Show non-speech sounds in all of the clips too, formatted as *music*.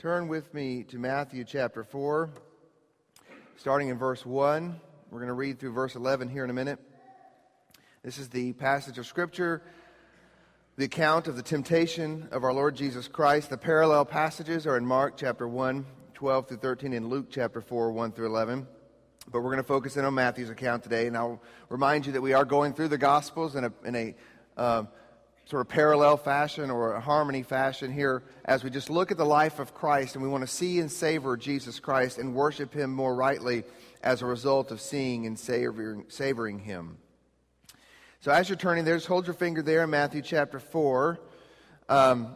Turn with me to Matthew chapter 4, starting in verse 1. We're going to read through verse 11 here in a minute. This is the passage of Scripture, the account of the temptation of our Lord Jesus Christ. The parallel passages are in Mark chapter 1, 12 through 13, and Luke chapter 4, 1 through 11. But we're going to focus in on Matthew's account today, and I'll remind you that we are going through the Gospels in a, in a uh, sort of parallel fashion or a harmony fashion here as we just look at the life of Christ and we want to see and savor Jesus Christ and worship him more rightly as a result of seeing and savoring, savoring him. So as you're turning there, just hold your finger there in Matthew chapter 4. Um,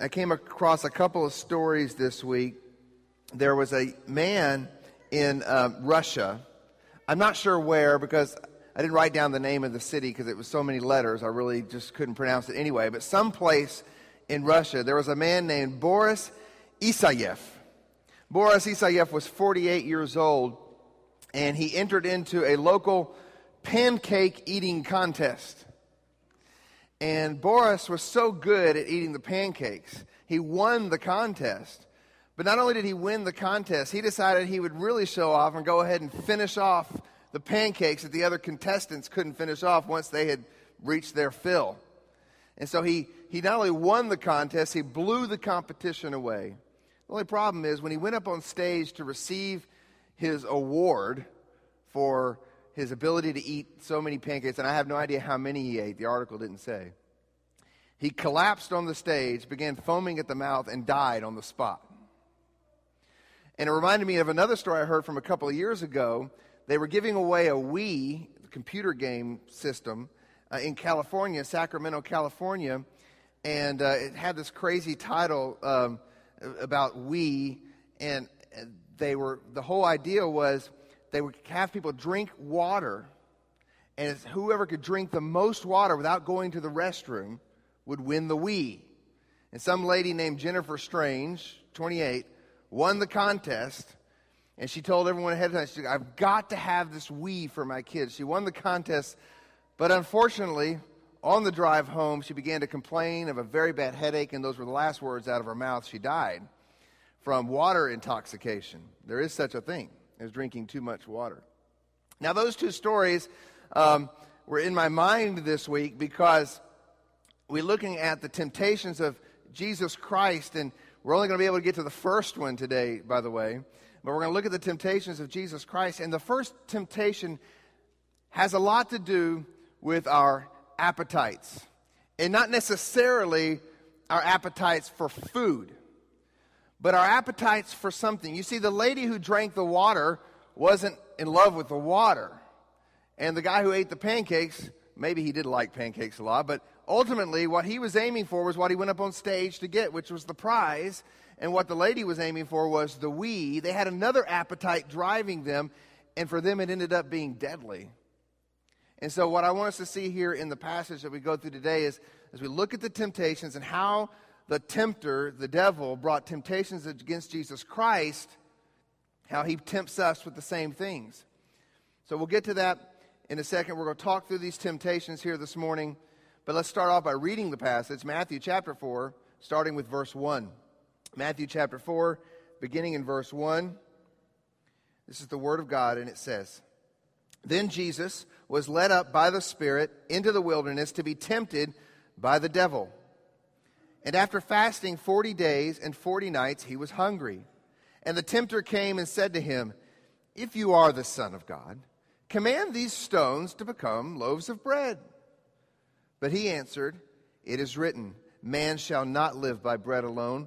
I came across a couple of stories this week. There was a man in uh, Russia. I'm not sure where because I didn't write down the name of the city because it was so many letters, I really just couldn't pronounce it anyway. But someplace in Russia, there was a man named Boris Isayev. Boris Isayev was 48 years old, and he entered into a local pancake eating contest. And Boris was so good at eating the pancakes, he won the contest. But not only did he win the contest, he decided he would really show off and go ahead and finish off the pancakes that the other contestants couldn't finish off once they had reached their fill. And so he, he not only won the contest, he blew the competition away. The only problem is when he went up on stage to receive his award for his ability to eat so many pancakes, and I have no idea how many he ate, the article didn't say. He collapsed on the stage, began foaming at the mouth, and died on the spot. And it reminded me of another story I heard from a couple of years ago they were giving away a Wii computer game system uh, in California, Sacramento, California, and uh, it had this crazy title um, about Wii, and they were the whole idea was they would have people drink water, and whoever could drink the most water without going to the restroom would win the Wii. And some lady named Jennifer Strange, 28, won the contest and she told everyone ahead of time, she said, I've got to have this Wii for my kids. She won the contest, but unfortunately, on the drive home, she began to complain of a very bad headache, and those were the last words out of her mouth. She died from water intoxication. There is such a thing as drinking too much water. Now, those two stories um, were in my mind this week because we're looking at the temptations of Jesus Christ, and we're only going to be able to get to the first one today, by the way. But we're going to look at the temptations of Jesus Christ. And the first temptation has a lot to do with our appetites. And not necessarily our appetites for food, but our appetites for something. You see, the lady who drank the water wasn't in love with the water. And the guy who ate the pancakes, maybe he did like pancakes a lot, but ultimately what he was aiming for was what he went up on stage to get, which was the prize. And what the lady was aiming for was the Wii. They had another appetite driving them, and for them it ended up being deadly. And so, what I want us to see here in the passage that we go through today is as we look at the temptations and how the tempter, the devil, brought temptations against Jesus Christ, how he tempts us with the same things. So, we'll get to that in a second. We're going to talk through these temptations here this morning. But let's start off by reading the passage, Matthew chapter 4, starting with verse 1. Matthew chapter 4, beginning in verse 1. This is the Word of God, and it says Then Jesus was led up by the Spirit into the wilderness to be tempted by the devil. And after fasting 40 days and 40 nights, he was hungry. And the tempter came and said to him, If you are the Son of God, command these stones to become loaves of bread. But he answered, It is written, Man shall not live by bread alone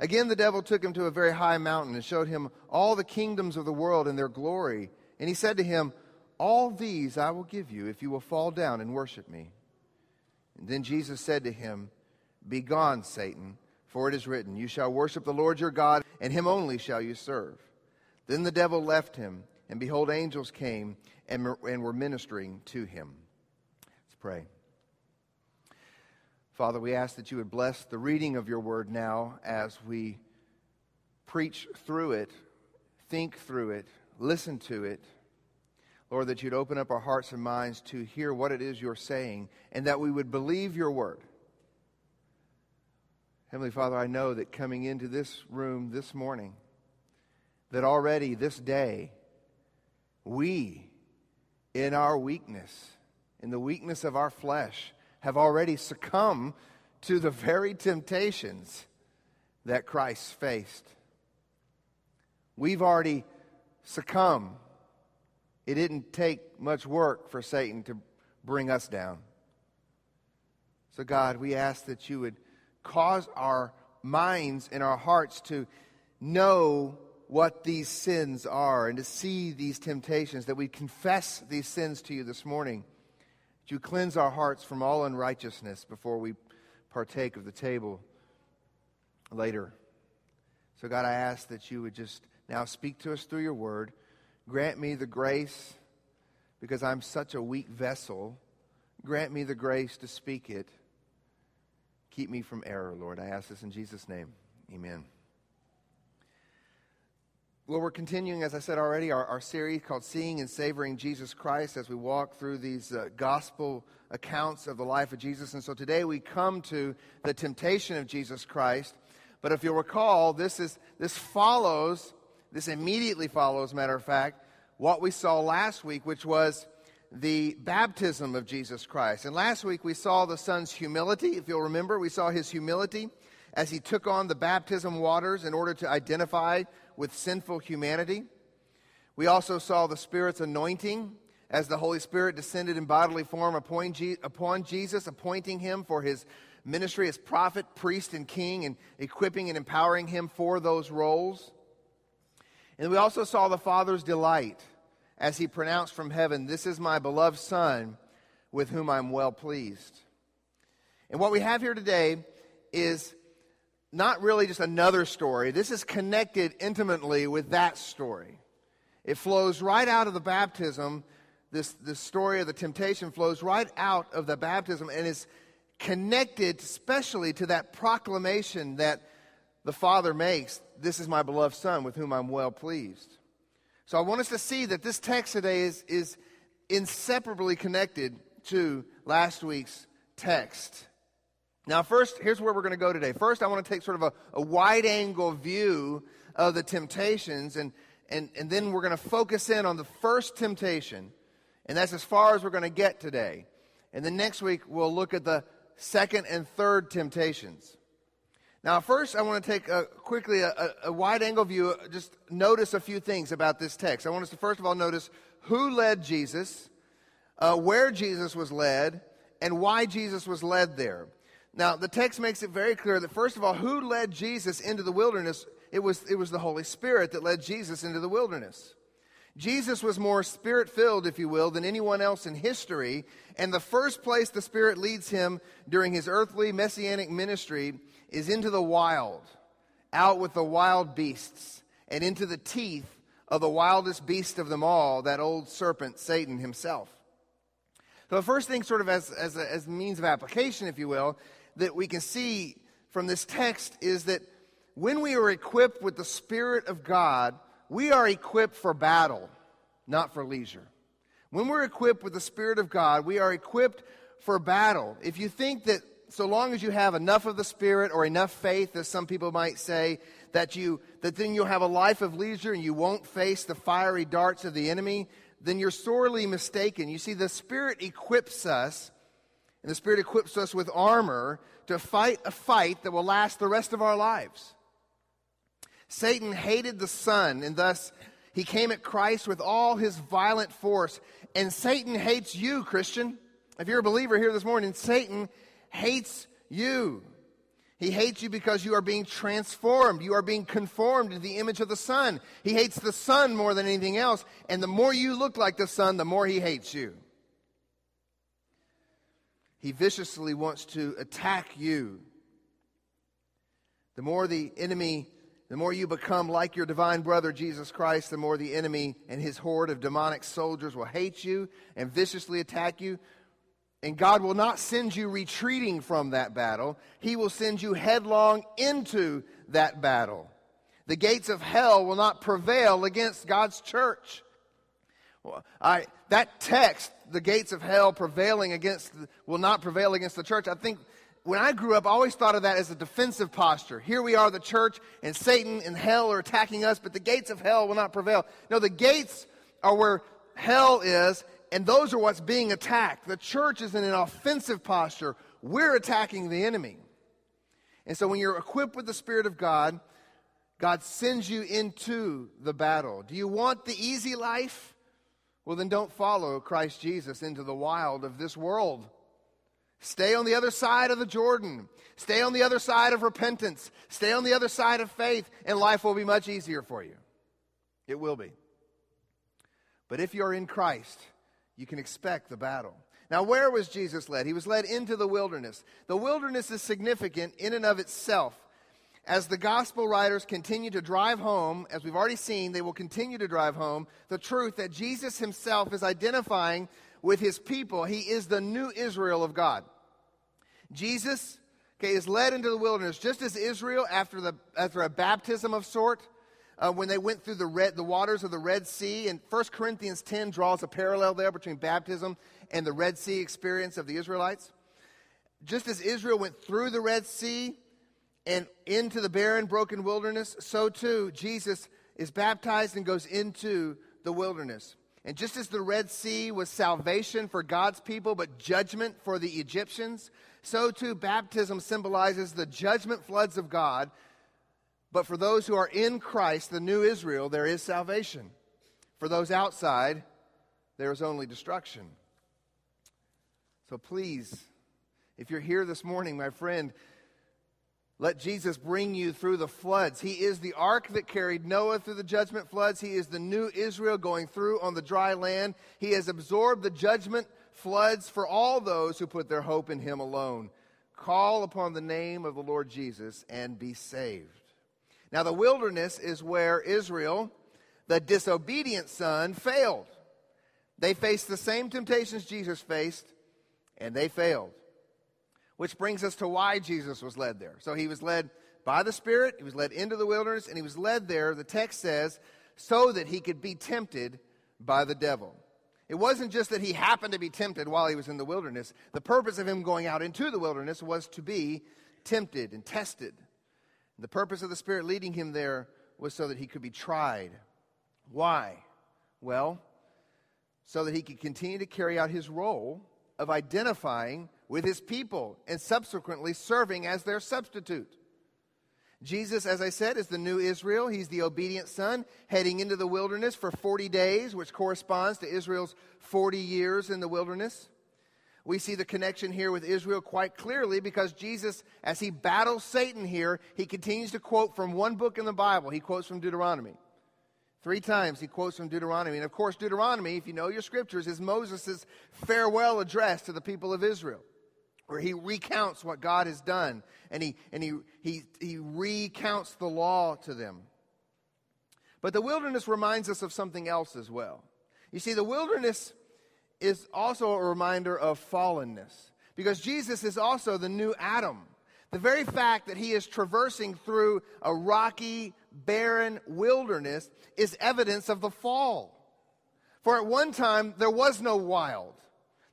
Again, the devil took him to a very high mountain and showed him all the kingdoms of the world and their glory. And he said to him, All these I will give you if you will fall down and worship me. And then Jesus said to him, Begone, Satan, For it is written, You shall worship the Lord your God, and him only shall you serve. Then the devil left him, and behold, angels came and, and were ministering to him. Let's pray. Father, we ask that you would bless the reading of your word now as we preach through it, think through it, listen to it. Lord, that you'd open up our hearts and minds to hear what it is you're saying, and that we would believe your word. Heavenly Father, I know that coming into this room this morning, that already this day, we, in our weakness, in the weakness of our flesh, have already succumbed to the very temptations that Christ faced. We've already succumbed. It didn't take much work for Satan to bring us down. So, God, we ask that you would cause our minds and our hearts to know what these sins are and to see these temptations, that we confess these sins to you this morning. You cleanse our hearts from all unrighteousness before we partake of the table later. So, God, I ask that you would just now speak to us through your word. Grant me the grace, because I'm such a weak vessel. Grant me the grace to speak it Keep me from error, Lord. I ask this in Jesus' name. Amen. Well, we're continuing, as I said already, our, our series called Seeing and Savoring Jesus Christ as we walk through these uh, gospel accounts of the life of Jesus. And so today we come to the temptation of Jesus Christ. But if you'll recall, this, is, this follows, this immediately follows, matter of fact, what we saw last week, which was the baptism of Jesus Christ. And last week we saw the Son's humility. If you'll remember, we saw his humility as he took on the baptism waters in order to identify with sinful humanity. We also saw the Spirit's anointing as the Holy Spirit descended in bodily form upon Jesus, appointing him for his ministry as prophet, priest, and king, and equipping and empowering him for those roles. And we also saw the Father's delight as he pronounced from heaven, This is my beloved Son, with whom I'm well pleased. And what we have here today is not really just another story. This is connected intimately with that story. It flows right out of the baptism. This, this story of the temptation flows right out of the baptism and is connected especially to that proclamation that the Father makes This is my beloved Son, with whom I'm well pleased. So I want us to see that this text today is, is inseparably connected to last week's text. Now, first, here's where we're going to go today. First, I want to take sort of a, a wide angle view of the temptations, and, and, and then we're going to focus in on the first temptation, and that's as far as we're going to get today. And then next week, we'll look at the second and third temptations. Now, first, I want to take a, quickly a, a, wide angle view, just notice a few things about this text. I want us to first of all notice who led Jesus, uh, where Jesus was led, and why Jesus was led there. Now, the text makes it very clear that, first of all, who led Jesus into the wilderness? It was, it was the Holy Spirit that led Jesus into the wilderness. Jesus was more spirit filled, if you will, than anyone else in history. And the first place the Spirit leads him during his earthly messianic ministry is into the wild, out with the wild beasts, and into the teeth of the wildest beast of them all, that old serpent, Satan himself. So, the first thing, sort of as, as, a, as means of application, if you will, that we can see from this text is that when we are equipped with the Spirit of God, we are equipped for battle, not for leisure. When we're equipped with the Spirit of God, we are equipped for battle. If you think that so long as you have enough of the Spirit or enough faith, as some people might say, that, you, that then you'll have a life of leisure and you won't face the fiery darts of the enemy, then you're sorely mistaken. You see, the Spirit equips us, and the Spirit equips us with armor to fight a fight that will last the rest of our lives. Satan hated the Son, and thus he came at Christ with all his violent force. And Satan hates you, Christian. If you're a believer here this morning, Satan hates you. He hates you because you are being transformed. You are being conformed to the image of the Son. He hates the Son more than anything else. And the more you look like the Son, the more he hates you. He viciously wants to attack you. The more the enemy, the more you become like your divine brother Jesus Christ, the more the enemy and his horde of demonic soldiers will hate you and viciously attack you. And God will not send you retreating from that battle, He will send you headlong into that battle. The gates of hell will not prevail against God's church. Well, I, that text, the gates of hell prevailing against, will not prevail against the church, I think when I grew up, I always thought of that as a defensive posture. Here we are, the church, and Satan and hell are attacking us, but the gates of hell will not prevail. No, the gates are where hell is, and those are what's being attacked. The church is in an offensive posture. We're attacking the enemy. And so when you're equipped with the Spirit of God, God sends you into the battle. Do you want the easy life? Well, then don't follow Christ Jesus into the wild of this world. Stay on the other side of the Jordan. Stay on the other side of repentance. Stay on the other side of faith, and life will be much easier for you. It will be. But if you're in Christ, you can expect the battle. Now, where was Jesus led? He was led into the wilderness. The wilderness is significant in and of itself. As the gospel writers continue to drive home, as we've already seen, they will continue to drive home the truth that Jesus himself is identifying with his people. He is the new Israel of God. Jesus okay, is led into the wilderness just as Israel, after, the, after a baptism of sort, uh, when they went through the, red, the waters of the Red Sea. And 1 Corinthians 10 draws a parallel there between baptism and the Red Sea experience of the Israelites. Just as Israel went through the Red Sea and into the barren, broken wilderness, so too Jesus is baptized and goes into the wilderness. And just as the Red Sea was salvation for God's people, but judgment for the Egyptians, so too baptism symbolizes the judgment floods of God but for those who are in Christ, the new Israel, there is salvation. For those outside, there is only destruction. So please, if you're here this morning, my friend, let Jesus bring you through the floods. He is the ark that carried Noah through the judgment floods. He is the new Israel going through on the dry land. He has absorbed the judgment floods for all those who put their hope in him alone. Call upon the name of the Lord Jesus and be saved. Now, the wilderness is where Israel, the disobedient son, failed. They faced the same temptations Jesus faced, and they failed. Which brings us to why Jesus was led there. So he was led by the Spirit, he was led into the wilderness, and he was led there, the text says, so that he could be tempted by the devil. It wasn't just that he happened to be tempted while he was in the wilderness. The purpose of him going out into the wilderness was to be tempted and tested. The purpose of the Spirit leading him there was so that he could be tried. Why? Well, so that he could continue to carry out his role of identifying with his people and subsequently serving as their substitute. Jesus, as I said, is the new Israel. He's the obedient son heading into the wilderness for 40 days, which corresponds to Israel's 40 years in the wilderness. We see the connection here with Israel quite clearly because Jesus, as he battles Satan here, he continues to quote from one book in the Bible. He quotes from Deuteronomy. Three times he quotes from Deuteronomy. And of course, Deuteronomy, if you know your scriptures, is Moses' farewell address to the people of Israel, where he recounts what God has done and he, and he, he, he recounts the law to them. But the wilderness reminds us of something else as well. You see, the wilderness is also a reminder of fallenness because Jesus is also the new Adam. The very fact that he is traversing through a rocky, barren wilderness is evidence of the fall. For at one time, there was no wild,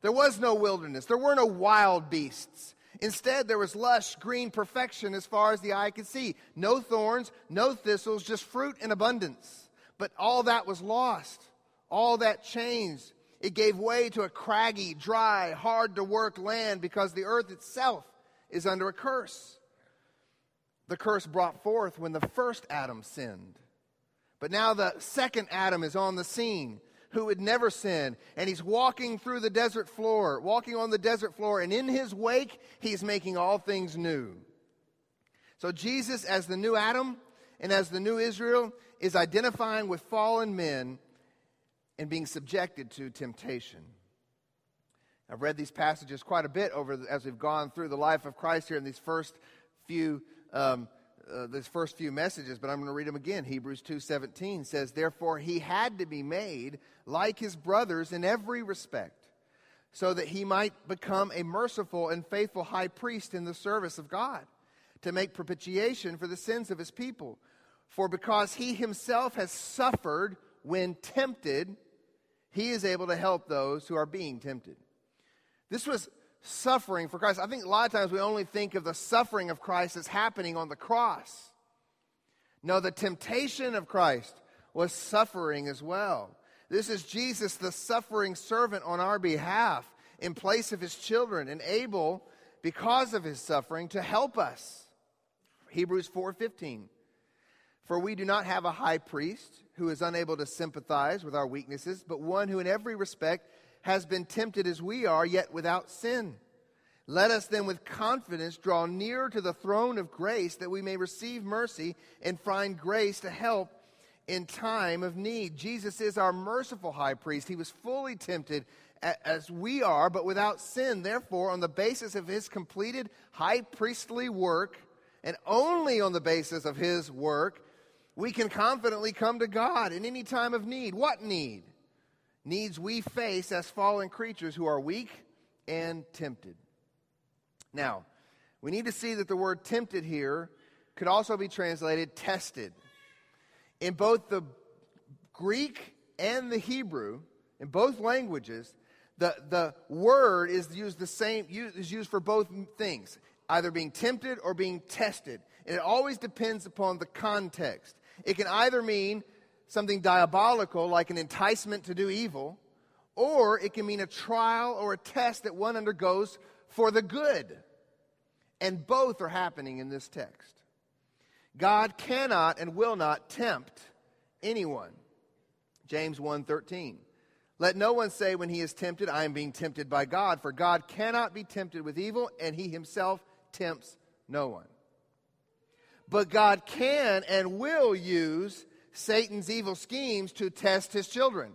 there was no wilderness, there were no wild beasts. Instead, there was lush green perfection as far as the eye could see. No thorns, no thistles, just fruit in abundance. But all that was lost. All that changed it gave way to a craggy, dry, hard to work land because the earth itself is under a curse. The curse brought forth when the first Adam sinned. But now the second Adam is on the scene who had never sinned, and he's walking through the desert floor, walking on the desert floor, and in his wake, he's making all things new. So Jesus, as the new Adam and as the new Israel, is identifying with fallen men and being subjected to temptation. I've read these passages quite a bit over the, as we've gone through the life of Christ here in these first few um, uh, these first few messages, but I'm going to read them again. Hebrews 2:17 says, "Therefore he had to be made like his brothers in every respect, so that he might become a merciful and faithful high priest in the service of God, to make propitiation for the sins of his people. For because he himself has suffered when tempted, he is able to help those who are being tempted." This was suffering for Christ. I think a lot of times we only think of the suffering of Christ as happening on the cross. No, the temptation of Christ was suffering as well. This is Jesus, the suffering servant on our behalf, in place of his children, and able, because of his suffering, to help us. Hebrews 4:15. For we do not have a high priest who is unable to sympathize with our weaknesses, but one who in every respect has been tempted as we are, yet without sin. Let us then with confidence draw near to the throne of grace that we may receive mercy and find grace to help in time of need. Jesus is our merciful high priest. He was fully tempted as we are, but without sin. Therefore, on the basis of his completed high priestly work, and only on the basis of his work, we can confidently come to God in any time of need. What need? Needs we face as fallen creatures who are weak and tempted. Now, we need to see that the word tempted here could also be translated tested. In both the Greek and the Hebrew, in both languages, the, the word is used the same is used for both things, either being tempted or being tested. And it always depends upon the context. It can either mean something diabolical like an enticement to do evil, or it can mean a trial or a test that one undergoes for the good. And both are happening in this text. God cannot and will not tempt anyone. James 1:13. Let no one say when he is tempted, I am being tempted by God, for God cannot be tempted with evil, and he himself tempts no one. But God can and will use Satan's evil schemes to test his children.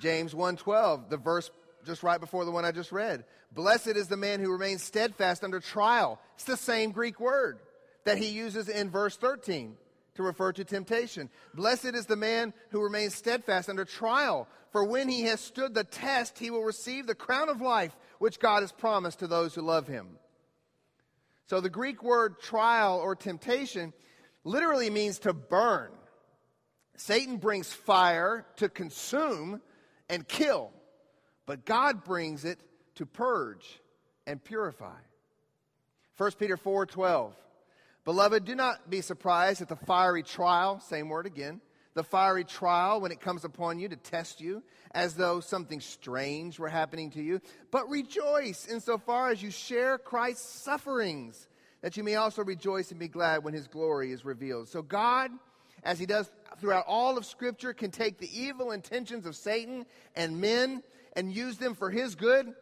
James 1:12, the verse just right before the one I just read. Blessed is the man who remains steadfast under trial. It's the same Greek word that he uses in verse 13 to refer to temptation. Blessed is the man who remains steadfast under trial, for when he has stood the test, he will receive the crown of life which God has promised to those who love him. So the Greek word trial or temptation literally means to burn. Satan brings fire to consume and kill, but God brings it to purge and purify. 1 Peter 4:12 Beloved, do not be surprised at the fiery trial, same word again, the fiery trial when it comes upon you to test you, as though something strange were happening to you. But rejoice insofar as you share Christ's sufferings that you may also rejoice and be glad when his glory is revealed. So, God, as he does throughout all of Scripture, can take the evil intentions of Satan and men and use them for his good,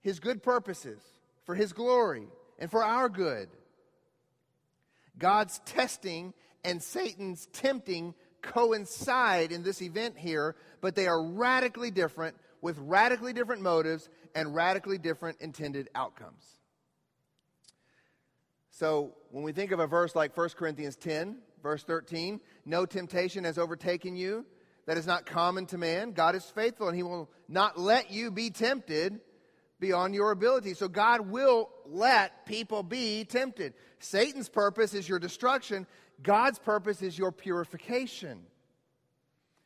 his good purposes, for his glory, and for our good. God's testing and Satan's tempting coincide in this event here, but they are radically different with radically different motives and radically different intended outcomes. So when we think of a verse like 1 Corinthians 10, verse 13, no temptation has overtaken you that is not common to man. God is faithful and he will not let you be tempted beyond your ability. So God will let people be tempted. Satan's purpose is your destruction, God's purpose is your purification.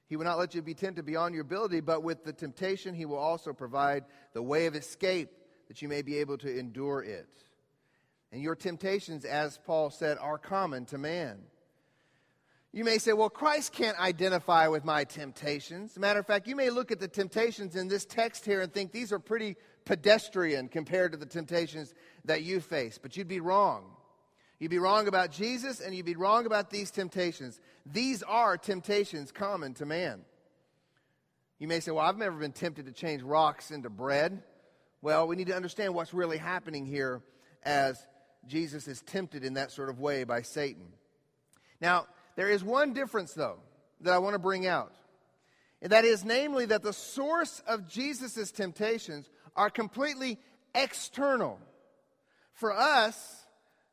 He will not let you be tempted beyond your ability, but with the temptation, he will also provide the way of escape that you may be able to endure it. And your temptations, as Paul said, are common to man. You may say, well, Christ can't identify with my temptations. As a matter of fact, you may look at the temptations in this text here and think these are pretty pedestrian compared to the temptations that you face. But you'd be wrong. You'd be wrong about Jesus and you'd be wrong about these temptations. These are temptations common to man. You may say, well, I've never been tempted to change rocks into bread. Well, we need to understand what's really happening here as Jesus is tempted in that sort of way by Satan. Now, there is one difference, though, that I want to bring out. And that is, namely, that the source of Jesus' temptations are completely external. For us,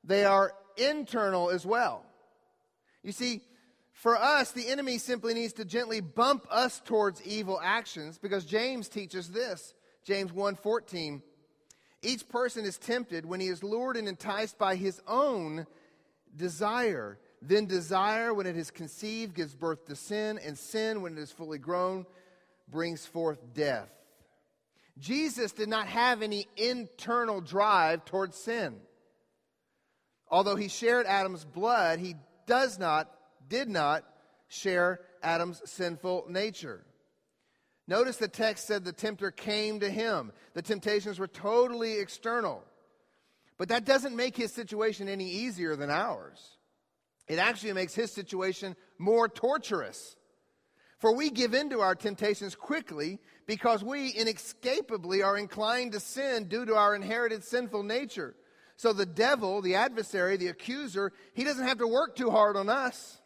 they are internal as well. You see, for us, the enemy simply needs to gently bump us towards evil actions because James teaches this. James 1:14 Each person is tempted when he is lured and enticed by his own desire. Then desire when it is conceived gives birth to sin and sin when it is fully grown brings forth death. Jesus did not have any internal drive towards sin. Although he shared Adam's blood, he does not did not share Adam's sinful nature. Notice the text said the tempter came to him. The temptations were totally external. But that doesn't make his situation any easier than ours. It actually makes his situation more torturous. For we give in to our temptations quickly because we inescapably are inclined to sin due to our inherited sinful nature. So the devil, the adversary, the accuser, he doesn't have to work too hard on us.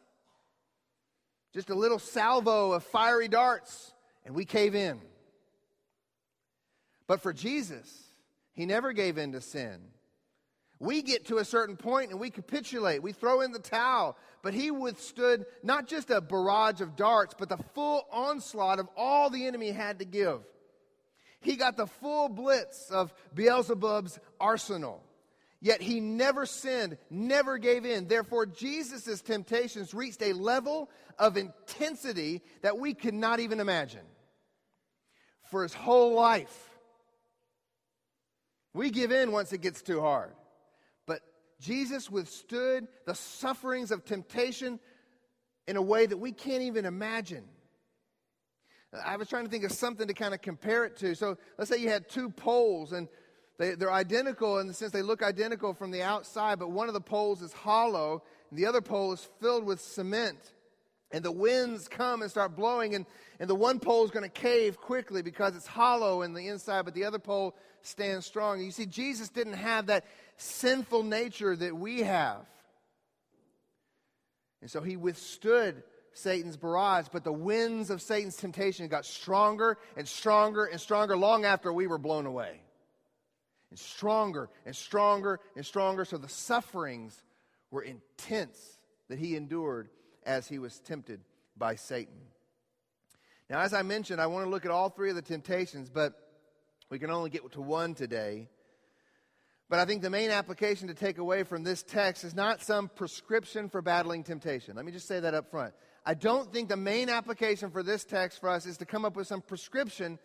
Just a little salvo of fiery darts, and we cave in. But for Jesus, he never gave in to sin. We get to a certain point and we capitulate. We throw in the towel. But he withstood not just a barrage of darts, but the full onslaught of all the enemy had to give. He got the full blitz of Beelzebub's arsenal. Yet he never sinned, never gave in. Therefore, Jesus' temptations reached a level of intensity that we could not even imagine. For his whole life, we give in once it gets too hard. But Jesus withstood the sufferings of temptation in a way that we can't even imagine. I was trying to think of something to kind of compare it to. So let's say you had two poles, and they, are identical in the sense they look identical from the outside, but one of the poles is hollow, and the other pole is filled with cement. And the winds come and start blowing, and, and the one pole is going to cave quickly because it's hollow in the inside, but the other pole stands strong. You see, Jesus didn't have that sinful nature that we have. And so he withstood Satan's barrage, but the winds of Satan's temptation got stronger and stronger and stronger long after we were blown away and stronger and stronger and stronger. So the sufferings were intense that he endured as he was tempted by Satan. Now, as I mentioned, I want to look at all three of the temptations, but we can only get to one today. But I think the main application to take away from this text is not some prescription for battling temptation. Let me just say that up front. I don't think the main application for this text for us is to come up with some prescription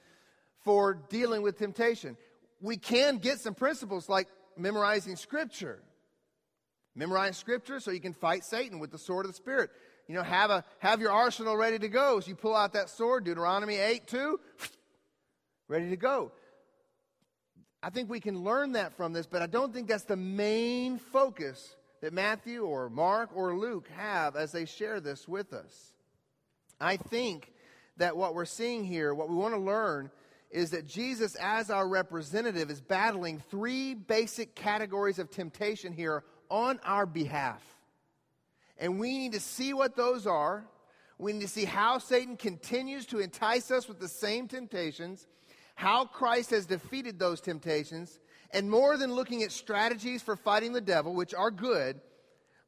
for dealing with temptation we can get some principles like memorizing scripture. Memorize scripture so you can fight Satan with the sword of the Spirit. You know, have, a, have your arsenal ready to go. As you pull out that sword, Deuteronomy 8 2, *sniffs* ready to go. I think we can learn that from this, but I don't think that's the main focus that Matthew or Mark or Luke have as they share this with us. I think that what we're seeing here, what we want to learn, is that Jesus, as our representative, is battling three basic categories of temptation here on our behalf. And we need to see what those are. We need to see how Satan continues to entice us with the same temptations, how Christ has defeated those temptations, and more than looking at strategies for fighting the devil, which are good,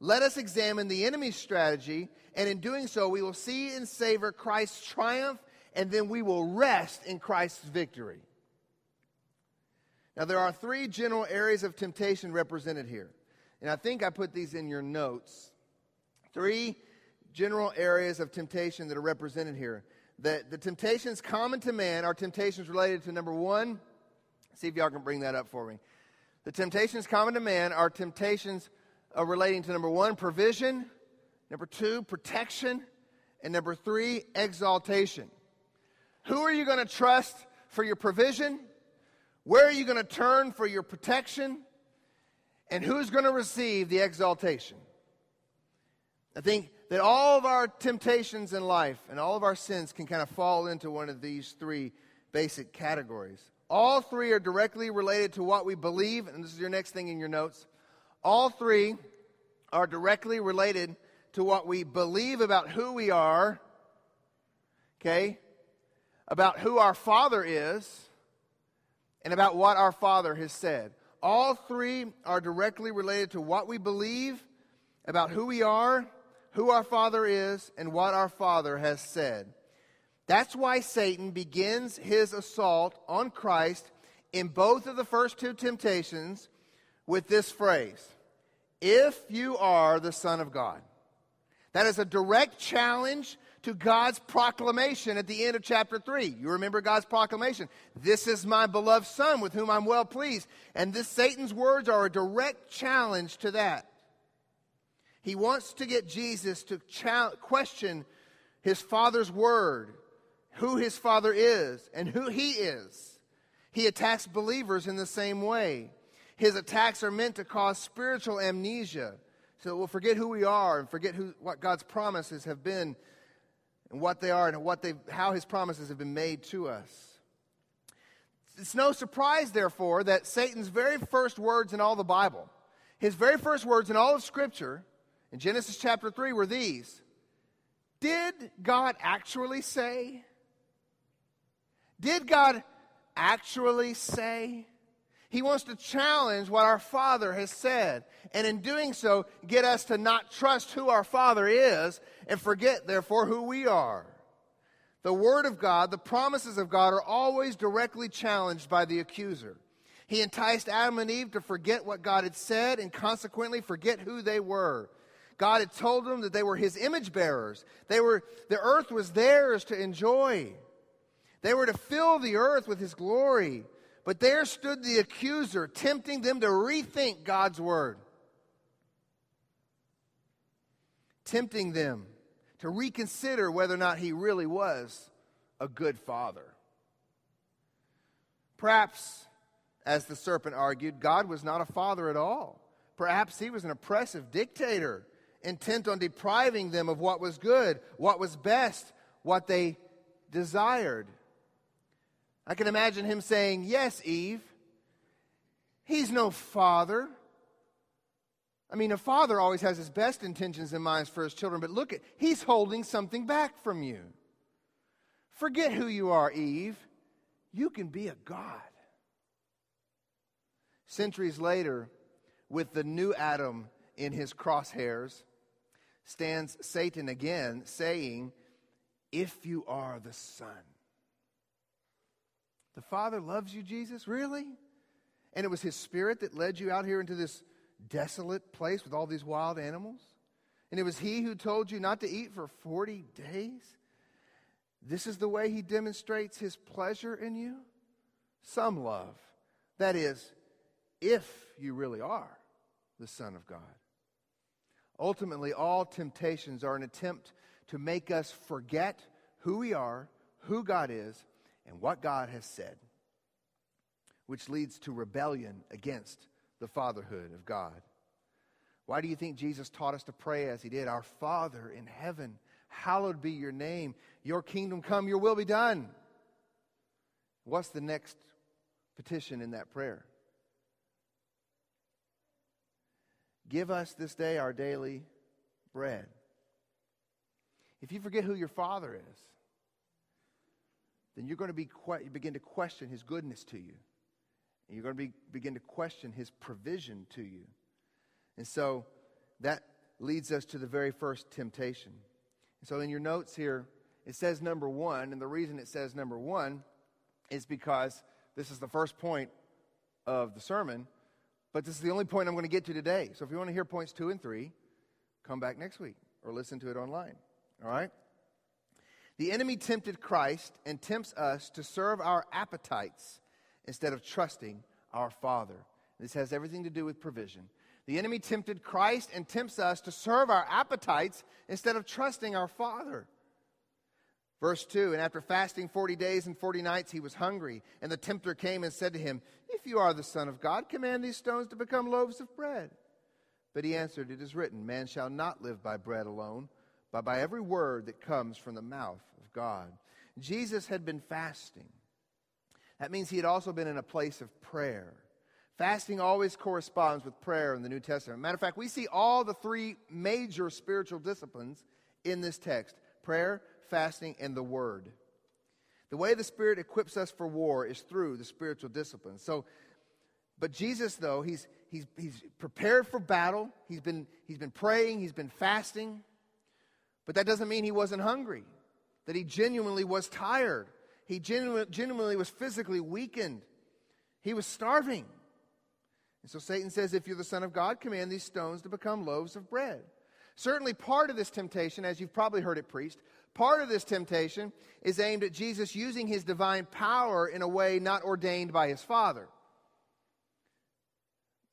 let us examine the enemy's strategy, and in doing so, we will see and savor Christ's triumph and then we will rest in Christ's victory. Now, there are three general areas of temptation represented here. And I think I put these in your notes. Three general areas of temptation that are represented here. The, the temptations common to man are temptations related to number one. See if y'all can bring that up for me. The temptations common to man are temptations uh, relating to number one, provision, number two, protection, and number three, exaltation. Who are you going to trust for your provision? Where are you going to turn for your protection? And who's going to receive the exaltation? I think that all of our temptations in life and all of our sins can kind of fall into one of these three basic categories. All three are directly related to what we believe, and this is your next thing in your notes. All three are directly related to what we believe about who we are, okay, about who our Father is and about what our Father has said. All three are directly related to what we believe about who we are, who our Father is, and what our Father has said. That's why Satan begins his assault on Christ in both of the first two temptations with this phrase If you are the Son of God. That is a direct challenge to God's proclamation at the end of chapter 3. You remember God's proclamation. This is my beloved Son with whom I'm well pleased. And this Satan's words are a direct challenge to that. He wants to get Jesus to question his Father's word, who his Father is, and who he is. He attacks believers in the same way. His attacks are meant to cause spiritual amnesia so we'll forget who we are and forget who, what God's promises have been and what they are and what they how his promises have been made to us. It's no surprise, therefore, that Satan's very first words in all the Bible, his very first words in all of Scripture, in Genesis chapter 3, were these Did God actually say? Did God actually say? He wants to challenge what our Father has said, and in doing so, get us to not trust who our Father is and forget, therefore, who we are. The Word of God, the promises of God, are always directly challenged by the accuser. He enticed Adam and Eve to forget what God had said and consequently forget who they were. God had told them that they were his image bearers. They were, the earth was theirs to enjoy. They were to fill the earth with his glory. But there stood the accuser, tempting them to rethink God's word, tempting them to reconsider whether or not he really was a good father. Perhaps, as the serpent argued, God was not a father at all. Perhaps he was an oppressive dictator, intent on depriving them of what was good, what was best, what they desired. I can imagine him saying, Yes, Eve, he's no father. I mean, a father always has his best intentions in mind for his children, but look at, he's holding something back from you. Forget who you are, Eve. You can be a God. Centuries later, with the new Adam in his crosshairs, stands Satan again saying, If you are the Son. The Father loves you, Jesus? Really? And it was His Spirit that led you out here into this desolate place with all these wild animals? And it was He who told you not to eat for 40 days? This is the way He demonstrates His pleasure in you? Some love. That is, if you really are the Son of God. Ultimately, all temptations are an attempt to make us forget who we are, who God is, and what God has said, which leads to rebellion against the fatherhood of God. Why do you think Jesus taught us to pray as he did? Our Father in heaven, hallowed be your name. Your kingdom come, your will be done. What's the next petition in that prayer? Give us this day our daily bread. If you forget who your Father is, then you're going to be que- begin to question his goodness to you. And you're going to be, begin to question his provision to you. And so that leads us to the very first temptation. And so in your notes here, it says number one. And the reason it says number one is because this is the first point of the sermon, but this is the only point I'm going to get to today. So if you want to hear points two and three, come back next week or listen to it online. All right? The enemy tempted Christ and tempts us to serve our appetites instead of trusting our Father. This has everything to do with provision. The enemy tempted Christ and tempts us to serve our appetites instead of trusting our Father. Verse 2 And after fasting 40 days and 40 nights, he was hungry. And the tempter came and said to him, If you are the Son of God, command these stones to become loaves of bread. But he answered, It is written, Man shall not live by bread alone but by every word that comes from the mouth of God. Jesus had been fasting. That means he had also been in a place of prayer. Fasting always corresponds with prayer in the New Testament. Matter of fact, we see all the three major spiritual disciplines in this text prayer, fasting, and the Word. The way the Spirit equips us for war is through the spiritual disciplines. So, But Jesus, though, he's, he's, he's prepared for battle. He's been, he's been praying, he's been fasting. But that doesn't mean he wasn't hungry, that he genuinely was tired. He genuinely, genuinely was physically weakened. He was starving. And so Satan says, If you're the Son of God, command these stones to become loaves of bread. Certainly, part of this temptation, as you've probably heard it preached, part of this temptation is aimed at Jesus using his divine power in a way not ordained by his Father.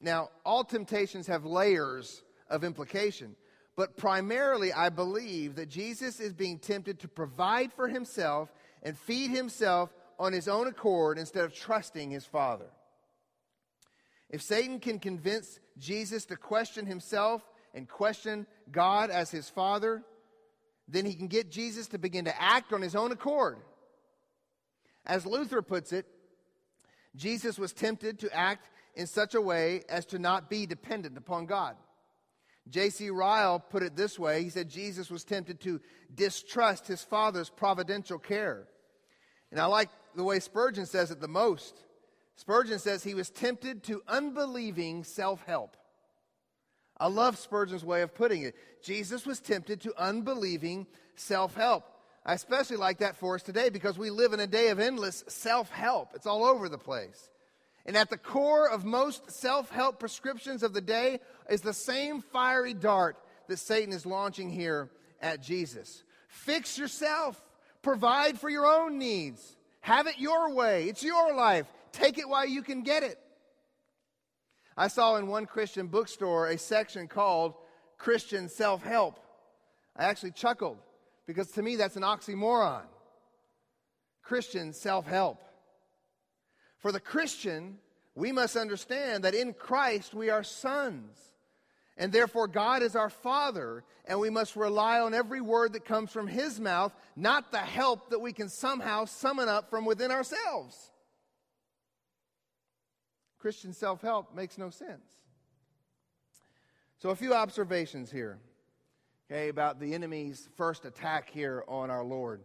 Now, all temptations have layers of implication, but primarily I believe that Jesus is being tempted to provide for himself and feed himself on his own accord instead of trusting his Father. If Satan can convince Jesus to question himself and question God as his Father, then he can get Jesus to begin to act on his own accord. As Luther puts it, Jesus was tempted to act in such a way as to not be dependent upon God. J.C. Ryle put it this way he said Jesus was tempted to distrust his Father's providential care. And I like the way Spurgeon says it the most. Spurgeon says he was tempted to unbelieving self help. I love Spurgeon's way of putting it. Jesus was tempted to unbelieving self help. I especially like that for us today because we live in a day of endless self help. It's all over the place. And at the core of most self help prescriptions of the day is the same fiery dart that Satan is launching here at Jesus. Fix yourself, provide for your own needs, have it your way. It's your life. Take it while you can get it. I saw in one Christian bookstore a section called Christian Self Help. I actually chuckled because to me that's an oxymoron. Christian self help. For the Christian, we must understand that in Christ we are sons. And therefore, God is our Father, and we must rely on every word that comes from His mouth, not the help that we can somehow summon up from within ourselves. Christian self help makes no sense. So, a few observations here, okay, about the enemy's first attack here on our Lord.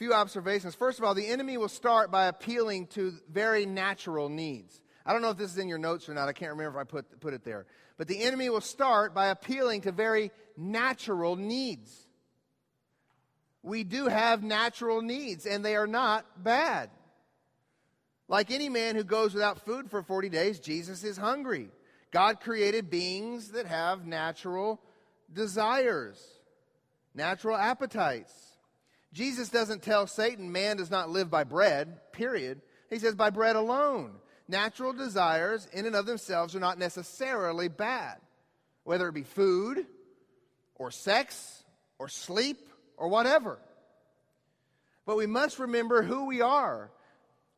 Few observations. First of all, the enemy will start by appealing to very natural needs. I don't know if this is in your notes or not. I can't remember if I put, put it there. But the enemy will start by appealing to very natural needs. We do have natural needs, and they are not bad. Like any man who goes without food for 40 days, Jesus is hungry. God created beings that have natural desires, natural appetites. Jesus doesn't tell Satan man does not live by bread, period. He says by bread alone. Natural desires, in and of themselves, are not necessarily bad, whether it be food or sex or sleep or whatever. But we must remember who we are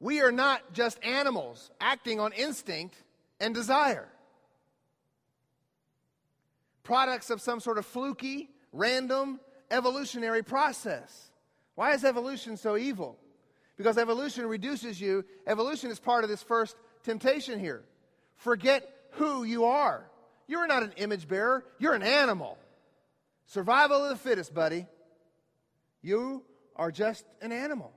we are not just animals acting on instinct and desire. Products of some sort of fluky, random, evolutionary process. Why is evolution so evil? Because evolution reduces you. Evolution is part of this first temptation here. Forget who you are. You're not an image bearer, you're an animal. Survival of the fittest, buddy. You are just an animal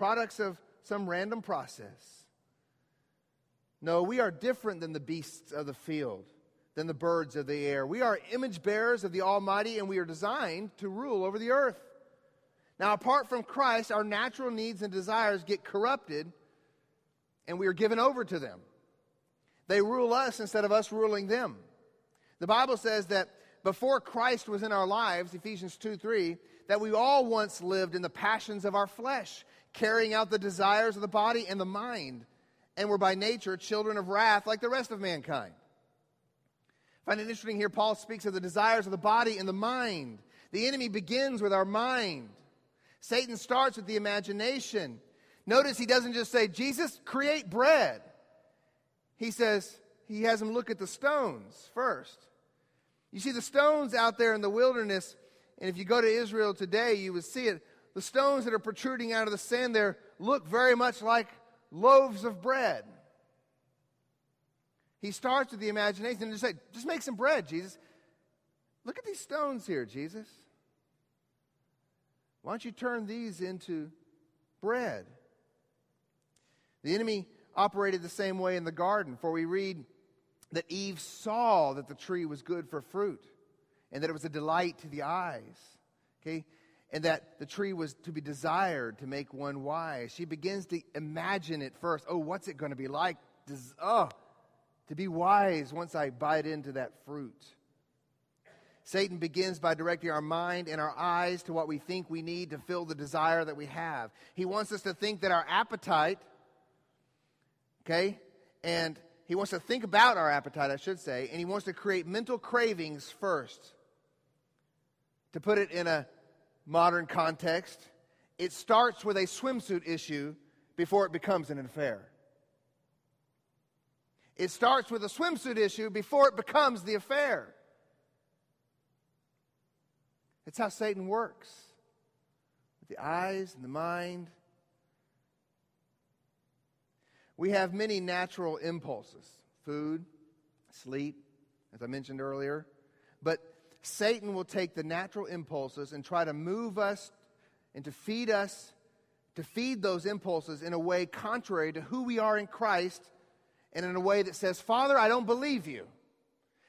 products of some random process. No, we are different than the beasts of the field, than the birds of the air. We are image bearers of the Almighty, and we are designed to rule over the earth. Now, apart from Christ, our natural needs and desires get corrupted, and we are given over to them. They rule us instead of us ruling them. The Bible says that before Christ was in our lives, Ephesians 2 3, that we all once lived in the passions of our flesh carrying out the desires of the body and the mind, and were by nature children of wrath like the rest of mankind. Find it interesting here, Paul speaks of the desires of the body and the mind. The enemy begins with our mind. Satan starts with the imagination. Notice he doesn't just say, Jesus, create bread. He says, he has him look at the stones first. You see, the stones out there in the wilderness, and if you go to Israel today, you would see it the stones that are protruding out of the sand there look very much like loaves of bread. He starts with the imagination and just say, just make some bread, Jesus. Look at these stones here, Jesus. Why don't you turn these into bread? The enemy operated the same way in the garden, for we read that Eve saw that the tree was good for fruit and that it was a delight to the eyes. Okay? And that the tree was to be desired to make one wise. She begins to imagine it first. Oh, what's it going to be like? Does, oh, to be wise once I bite into that fruit. Satan begins by directing our mind and our eyes to what we think we need to fill the desire that we have. He wants us to think that our appetite, okay, and he wants to think about our appetite, I should say, and he wants to create mental cravings first. To put it in a modern context, it starts with a swimsuit issue before it becomes an affair. It starts with a swimsuit issue before it becomes the affair. It's how Satan works with the eyes and the mind. We have many natural impulses food, sleep, as I mentioned earlier. But Satan will take the natural impulses and try to move us and to feed us, to feed those impulses in a way contrary to who we are in Christ and in a way that says, Father, I don't believe you.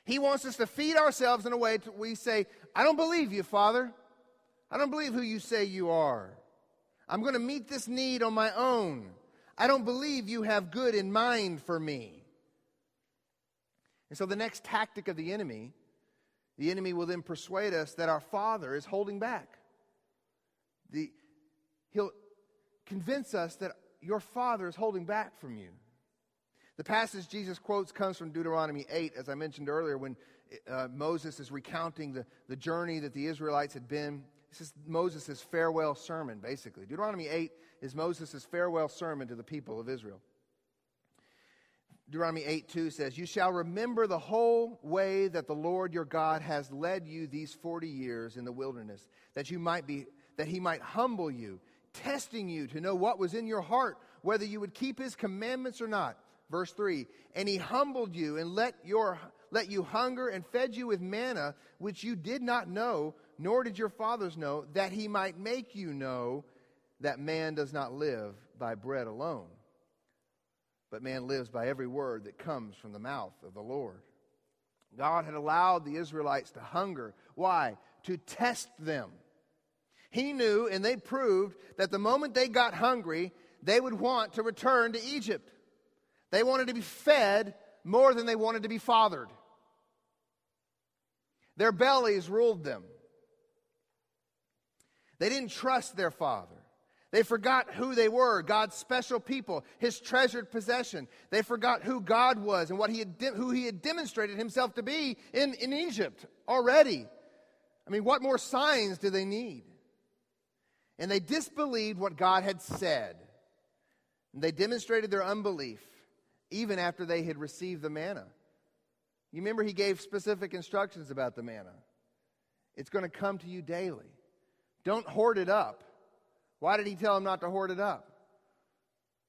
He wants us to feed ourselves in a way that we say, I don't believe you, Father. I don't believe who you say you are. I'm going to meet this need on my own. I don't believe you have good in mind for me. And so, the next tactic of the enemy, the enemy will then persuade us that our Father is holding back. The, he'll convince us that your Father is holding back from you. The passage Jesus quotes comes from Deuteronomy 8, as I mentioned earlier, when uh, Moses is recounting the, the journey that the Israelites had been. This is Moses' farewell sermon, basically. Deuteronomy 8 is Moses' farewell sermon to the people of Israel. Deuteronomy 8 2 says, You shall remember the whole way that the Lord your God has led you these 40 years in the wilderness, that you might be, that he might humble you, testing you to know what was in your heart, whether you would keep his commandments or not. Verse 3 And he humbled you and let, your, let you hunger and fed you with manna, which you did not know, nor did your fathers know, that he might make you know that man does not live by bread alone, but man lives by every word that comes from the mouth of the Lord. God had allowed the Israelites to hunger. Why? To test them. He knew, and they proved, that the moment they got hungry, they would want to return to Egypt. They wanted to be fed more than they wanted to be fathered. Their bellies ruled them. They didn't trust their father. They forgot who they were, God's special people, his treasured possession. They forgot who God was and what he had de- who he had demonstrated himself to be in, in Egypt already. I mean, what more signs do they need? And they disbelieved what God had said. And they demonstrated their unbelief even after they had received the manna. You remember he gave specific instructions about the manna. It's going to come to you daily. Don't hoard it up. Why did he tell them not to hoard it up?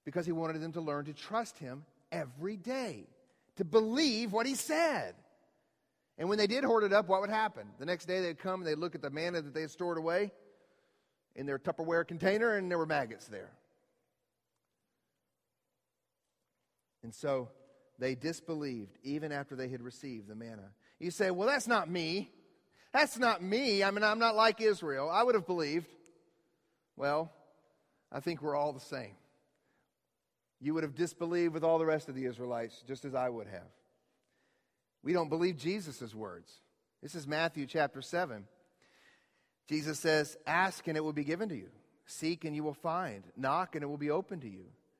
Because he wanted them to learn to trust him every day, to believe what he said. And when they did hoard it up, what would happen? The next day they'd come and they'd look at the manna that they had stored away in their Tupperware container, and there were maggots there. And so they disbelieved even after they had received the manna. You say, well, that's not me. That's not me. I mean, I'm not like Israel. I would have believed. Well, I think we're all the same. You would have disbelieved with all the rest of the Israelites, just as I would have. We don't believe Jesus' words. This is Matthew chapter 7. Jesus says, Ask and it will be given to you. Seek and you will find. Knock and it will be open to you.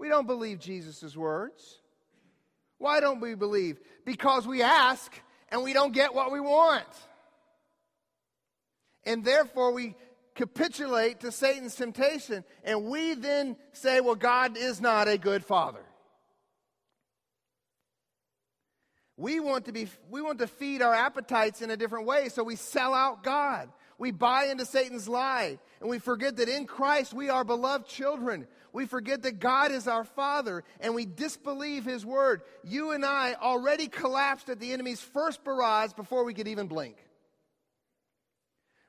We don't believe Jesus' words. Why don't we believe? Because we ask and we don't get what we want. And therefore, we capitulate to Satan's temptation. And we then say, well, God is not a good father. We want to, be, we want to feed our appetites in a different way, so we sell out God. We buy into Satan's lie, and we forget that in Christ we are beloved children. We forget that God is our Father, and we disbelieve His word. You and I already collapsed at the enemy's first barrage before we could even blink.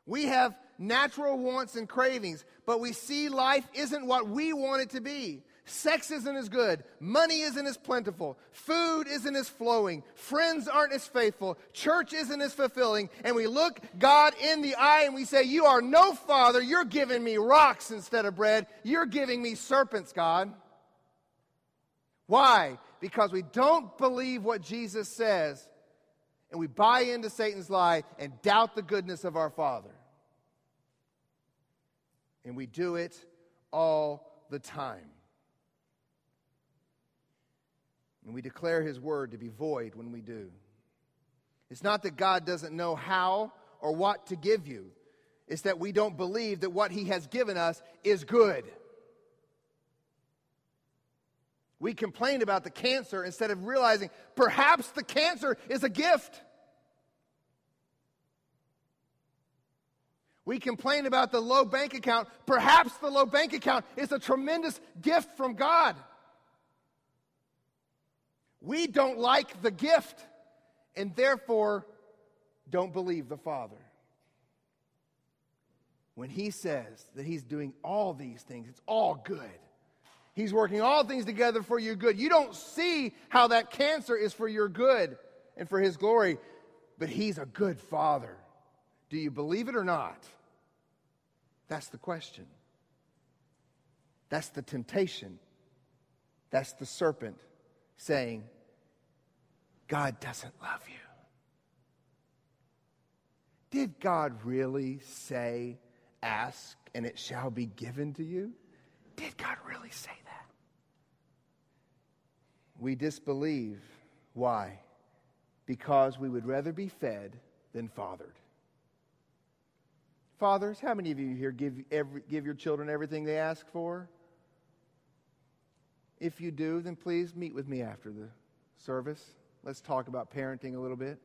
We have natural wants and cravings, but we see life isn't what we want it to be. Sex isn't as good. Money isn't as plentiful. Food isn't as flowing. Friends aren't as faithful. Church isn't as fulfilling. And we look God in the eye and we say, You are no father. You're giving me rocks instead of bread. You're giving me serpents, God. Why? Because we don't believe what Jesus says and we buy into Satan's lie and doubt the goodness of our Father. And we do it all the time. And we declare his word to be void when we do. It's not that God doesn't know how or what to give you, it's that we don't believe that what he has given us is good. We complain about the cancer instead of realizing perhaps the cancer is a gift. We complain about the low bank account. Perhaps the low bank account is a tremendous gift from God. We don't like the gift and therefore don't believe the Father. When He says that He's doing all these things, it's all good. He's working all things together for your good. You don't see how that cancer is for your good and for His glory, but He's a good Father. Do you believe it or not? That's the question. That's the temptation. That's the serpent saying, God doesn't love you. Did God really say, Ask and it shall be given to you? Did God really say that? We disbelieve. Why? Because we would rather be fed than fathered. Fathers, how many of you here give, every, give your children everything they ask for? If you do, then please meet with me after the service. Let's talk about parenting a little bit.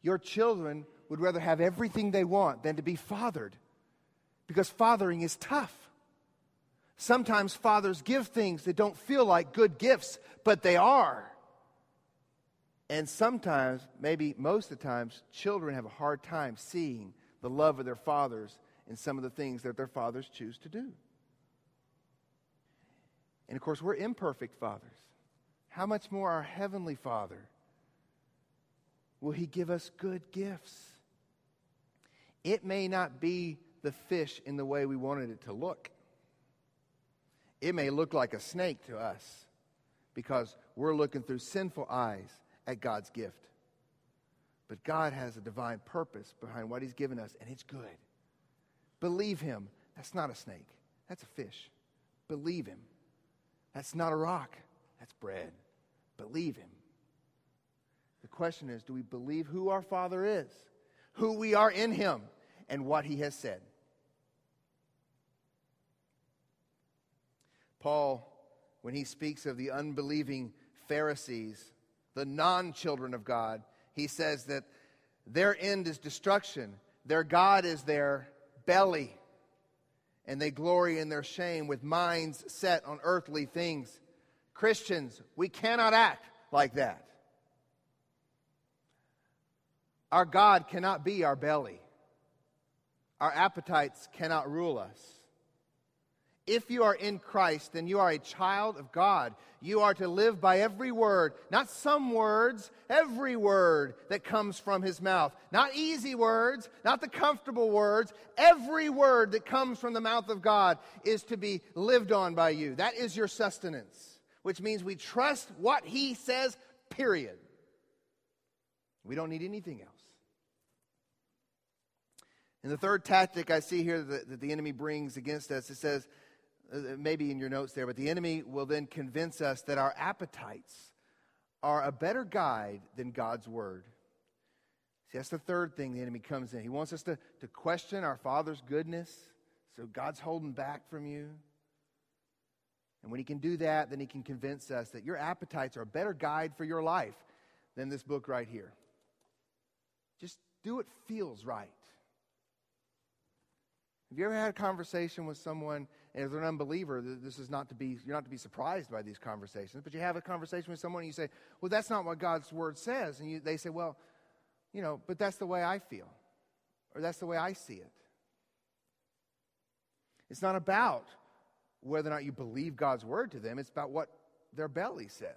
Your children would rather have everything they want than to be fathered because fathering is tough. Sometimes fathers give things that don't feel like good gifts, but they are. And sometimes, maybe most of the times, children have a hard time seeing the love of their fathers in some of the things that their fathers choose to do. And of course, we're imperfect fathers. How much more our Heavenly Father will He give us good gifts? It may not be the fish in the way we wanted it to look. It may look like a snake to us because we're looking through sinful eyes at God's gift. But God has a divine purpose behind what He's given us, and it's good. Believe Him. That's not a snake, that's a fish. Believe Him. That's not a rock, that's bread. Believe Him. The question is do we believe who our Father is, who we are in Him, and what He has said? Paul, when he speaks of the unbelieving Pharisees, the non children of God, he says that their end is destruction, their God is their belly, and they glory in their shame with minds set on earthly things. Christians, we cannot act like that. Our God cannot be our belly. Our appetites cannot rule us. If you are in Christ, then you are a child of God. You are to live by every word, not some words, every word that comes from his mouth. Not easy words, not the comfortable words. Every word that comes from the mouth of God is to be lived on by you. That is your sustenance, which means we trust what he says, period. We don't need anything else. And the third tactic I see here that, the enemy brings against us, it says, Uh, uh, maybe in your notes there, but the enemy will then convince us that our appetites are a better guide than God's word. See, that's the third thing the enemy comes in. He wants us to, to question our Father's goodness. So God's holding back from you. And when he can do that, then he can convince us that your appetites are a better guide for your life than this book right here. Just do what feels right. Have you ever had a conversation with someone, and if they're an unbeliever, this is not to be, you're not to be surprised by these conversations, but you have a conversation with someone and you say, well, that's not what God's word says. And you, they say, well, you know, but that's the way I feel, or that's the way I see it. It's not about whether or not you believe God's word to them, it's about what their belly says.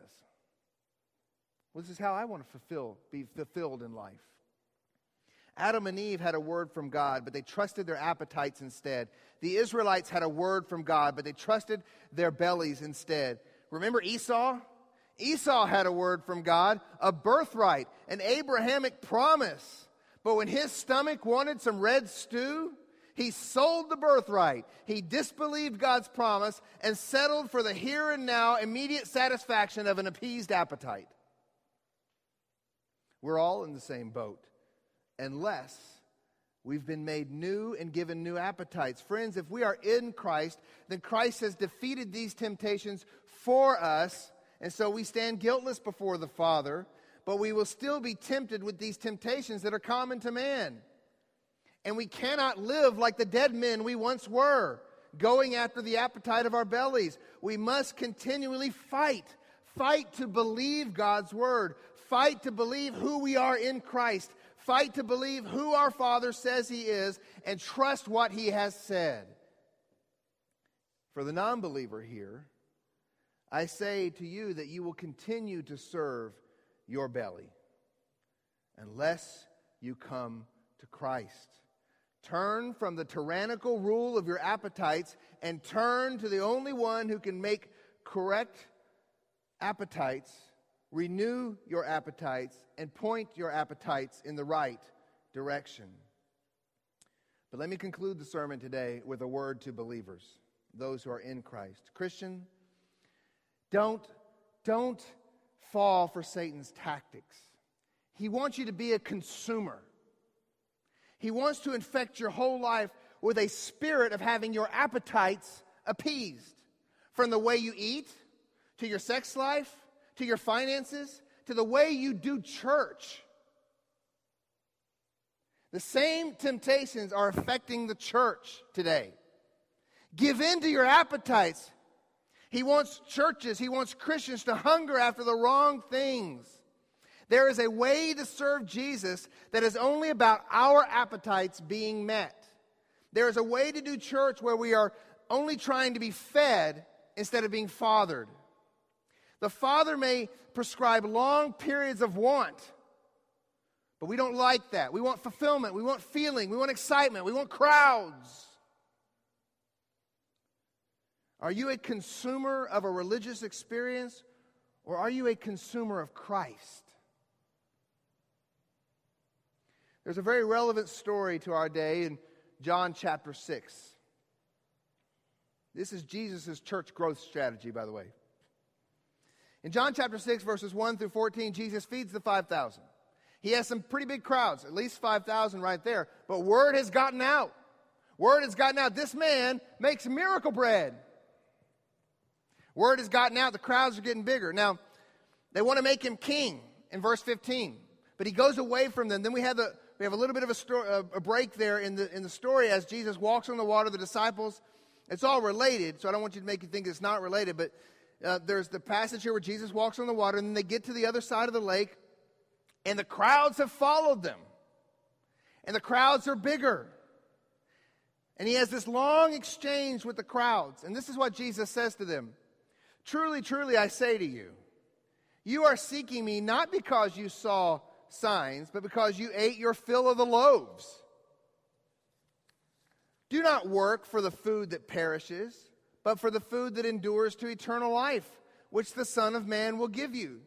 Well, this is how I want to fulfill, be fulfilled in life. Adam and Eve had a word from God, but they trusted their appetites instead. The Israelites had a word from God, but they trusted their bellies instead. Remember Esau? Esau had a word from God, a birthright, an Abrahamic promise. But when his stomach wanted some red stew, he sold the birthright. He disbelieved God's promise and settled for the here and now immediate satisfaction of an appeased appetite. We're all in the same boat, unless we've been made new and given new appetites. Friends, if we are in Christ, then Christ has defeated these temptations for us, and so we stand guiltless before the Father, but we will still be tempted with these temptations that are common to man. And we cannot live like the dead men we once were, going after the appetite of our bellies. We must continually fight. Fight to believe God's word. Fight to believe who we are in Christ. Fight to believe who our Father says He is and trust what He has said. For the non believer here, I say to you that you will continue to serve your belly unless you come to Christ. Turn from the tyrannical rule of your appetites and turn to the only one who can make correct appetites, renew your appetites, and point your appetites in the right direction. But let me conclude the sermon today with a word to believers, those who are in Christ. Christian, don't, don't fall for Satan's tactics. He wants you to be a consumer. He wants to infect your whole life with a spirit of having your appetites appeased. From the way you eat, to your sex life, to your finances, to the way you do church. The same temptations are affecting the church today. Give in to your appetites. He wants churches, he wants Christians to hunger after the wrong things. There is a way to serve Jesus that is only about our appetites being met. There is a way to do church where we are only trying to be fed instead of being fathered. The Father may prescribe long periods of want, but we don't like that. We want fulfillment, we want feeling, we want excitement, we want crowds. Are you a consumer of a religious experience or are you a consumer of Christ? There's a very relevant story to our day in John chapter 6. This is Jesus' church growth strategy, by the way. In John chapter 6, verses 1 through 14, Jesus feeds the 5,000. He has some pretty big crowds, at least 5,000 right there. But word has gotten out. Word has gotten out. This man makes miracle bread. Word has gotten out. The crowds are getting bigger. Now, they want to make him king in verse 15. But he goes away from them. Then we have the we have a little bit of a, story, a break there in the, in the story as Jesus walks on the water, the disciples. It's all related, so I don't want you to make you think it's not related, but uh, there's the passage here where Jesus walks on the water, and then they get to the other side of the lake, and the crowds have followed them. And the crowds are bigger. And he has this long exchange with the crowds. And this is what Jesus says to them Truly, truly, I say to you, you are seeking me not because you saw signs, but because you ate your fill of the loaves. Do not work for the food that perishes, but for the food that endures to eternal life, which the Son of Man will give you.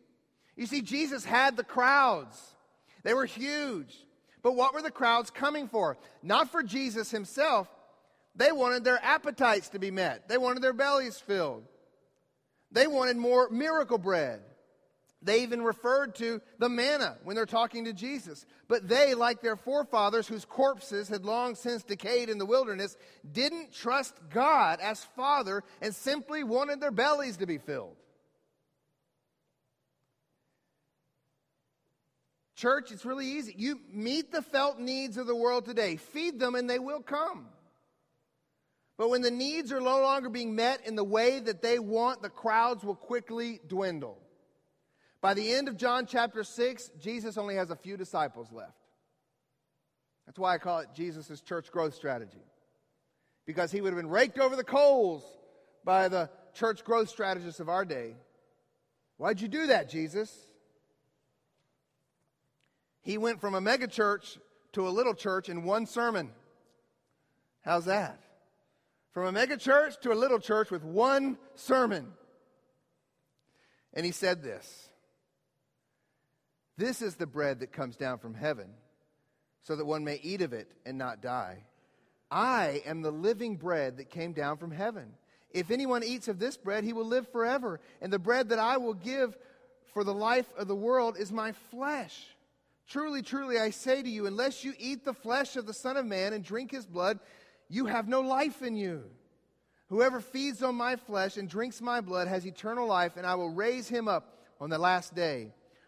You see, Jesus had the crowds, they were huge. But what were the crowds coming for? Not for Jesus himself. They wanted their appetites to be met, they wanted their bellies filled. They wanted more miracle bread. They even referred to the manna when they're talking to Jesus. But they, like their forefathers, whose corpses had long since decayed in the wilderness, didn't trust God as Father and simply wanted their bellies to be filled. Church, it's really easy. You meet the felt needs of the world today, feed them, and they will come. But when the needs are no longer being met in the way that they want, the crowds will quickly dwindle. By the end of John chapter 6, Jesus only has a few disciples left. That's why I call it Jesus' church growth strategy. Because he would have been raked over the coals by the church growth strategists of our day. Why'd you do that, Jesus? He went from a megachurch to a little church in one sermon. How's that? From a megachurch to a little church with one sermon. And he said this this is the bread that comes down from heaven, so that one may eat of it and not die. I am the living bread that came down from heaven. If anyone eats of this bread, he will live forever. And the bread that I will give for the life of the world is my flesh. Truly, truly, I say to you, unless you eat the flesh of the Son of Man and drink his blood, you have no life in you. Whoever feeds on my flesh and drinks my blood has eternal life, and I will raise him up on the last day.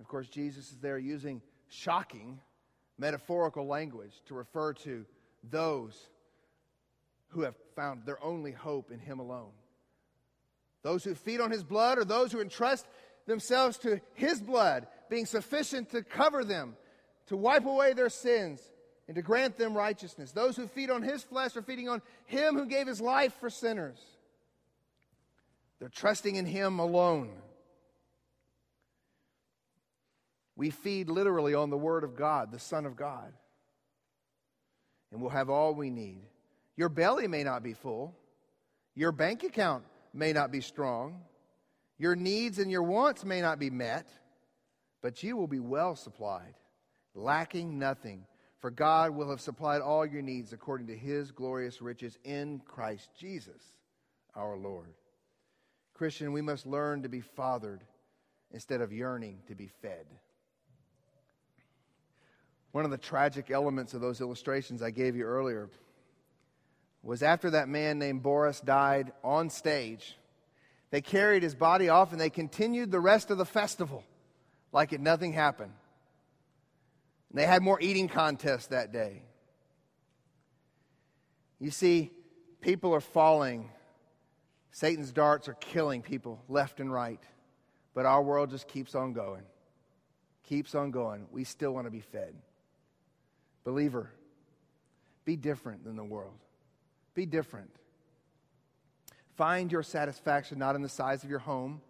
Of course, Jesus is there using shocking metaphorical language to refer to those who have found their only hope in Him alone. Those who feed on His blood or those who entrust themselves to His blood being sufficient to cover them, to wipe away their sins, and to grant them righteousness. Those who feed on His flesh are feeding on Him who gave His life for sinners. They're trusting in Him alone. We feed literally on the Word of God, the Son of God. And we'll have all we need. Your belly may not be full, your bank account may not be strong, your needs and your wants may not be met, but you will be well supplied, lacking nothing. For God will have supplied all your needs according to his glorious riches in Christ Jesus our Lord. Christian, we must learn to be fathered instead of yearning to be fed. One of the tragic elements of those illustrations I gave you earlier was after that man named Boris died on stage, they carried his body off and they continued the rest of the festival like it nothing happened. And they had more eating contests that day. You see, people are falling. Satan's darts are killing people left and right. But our world just keeps on going. Keeps on going. We still want to be fed. Believer, be different than the world. Be different. Find your satisfaction not in the size of your home.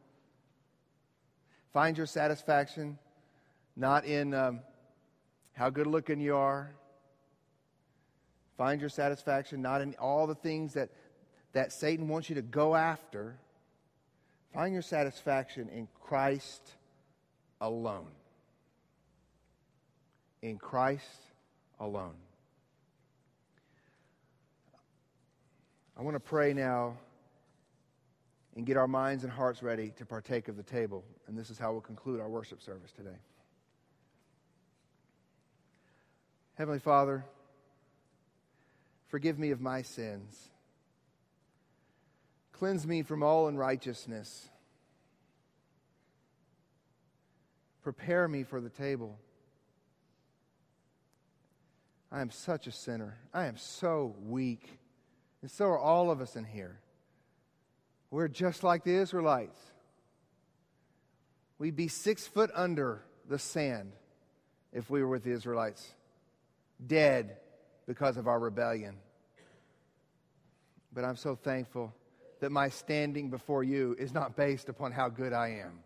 Find your satisfaction not in um, how good looking you are. Find your satisfaction not in all the things that, that Satan wants you to go after. Find your satisfaction in Christ alone. In Christ alone. I want to pray now and get our minds and hearts ready to partake of the table. And this is how we'll conclude our worship service today. Heavenly Father, forgive me of my sins. Cleanse me from all unrighteousness. Prepare me for the table. I am such a sinner. I am so weak. And so are all of us in here. We're just like the Israelites. We'd be six foot under the sand if we were with the Israelites, dead because of our rebellion. But I'm so thankful that my standing before you is not based upon how good I am,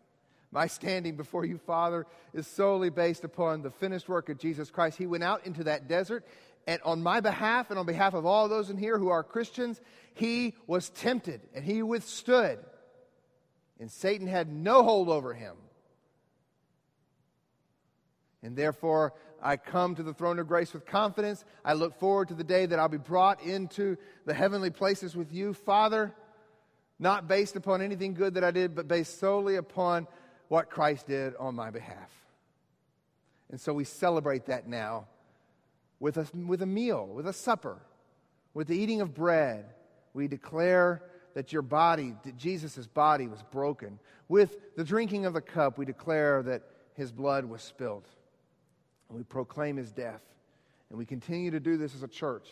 My standing before you, Father, is solely based upon the finished work of Jesus Christ. He went out into that desert, and on my behalf and on behalf of all those in here who are Christians, he was tempted and he withstood. And Satan had no hold over him. And therefore, I come to the throne of grace with confidence. I look forward to the day that I'll be brought into the heavenly places with you, Father, not based upon anything good that I did, but based solely upon what Christ did on my behalf. And so we celebrate that now with a, with a meal, with a supper, with the eating of bread. We declare that your body, Jesus' body was broken. With the drinking of the cup, we declare that his blood was spilled. And we proclaim his death. And we continue to do this as a church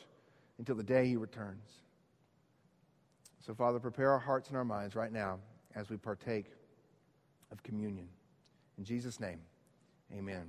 until the day he returns. So, Father, prepare our hearts and our minds right now as we partake of communion. In Jesus' name, amen.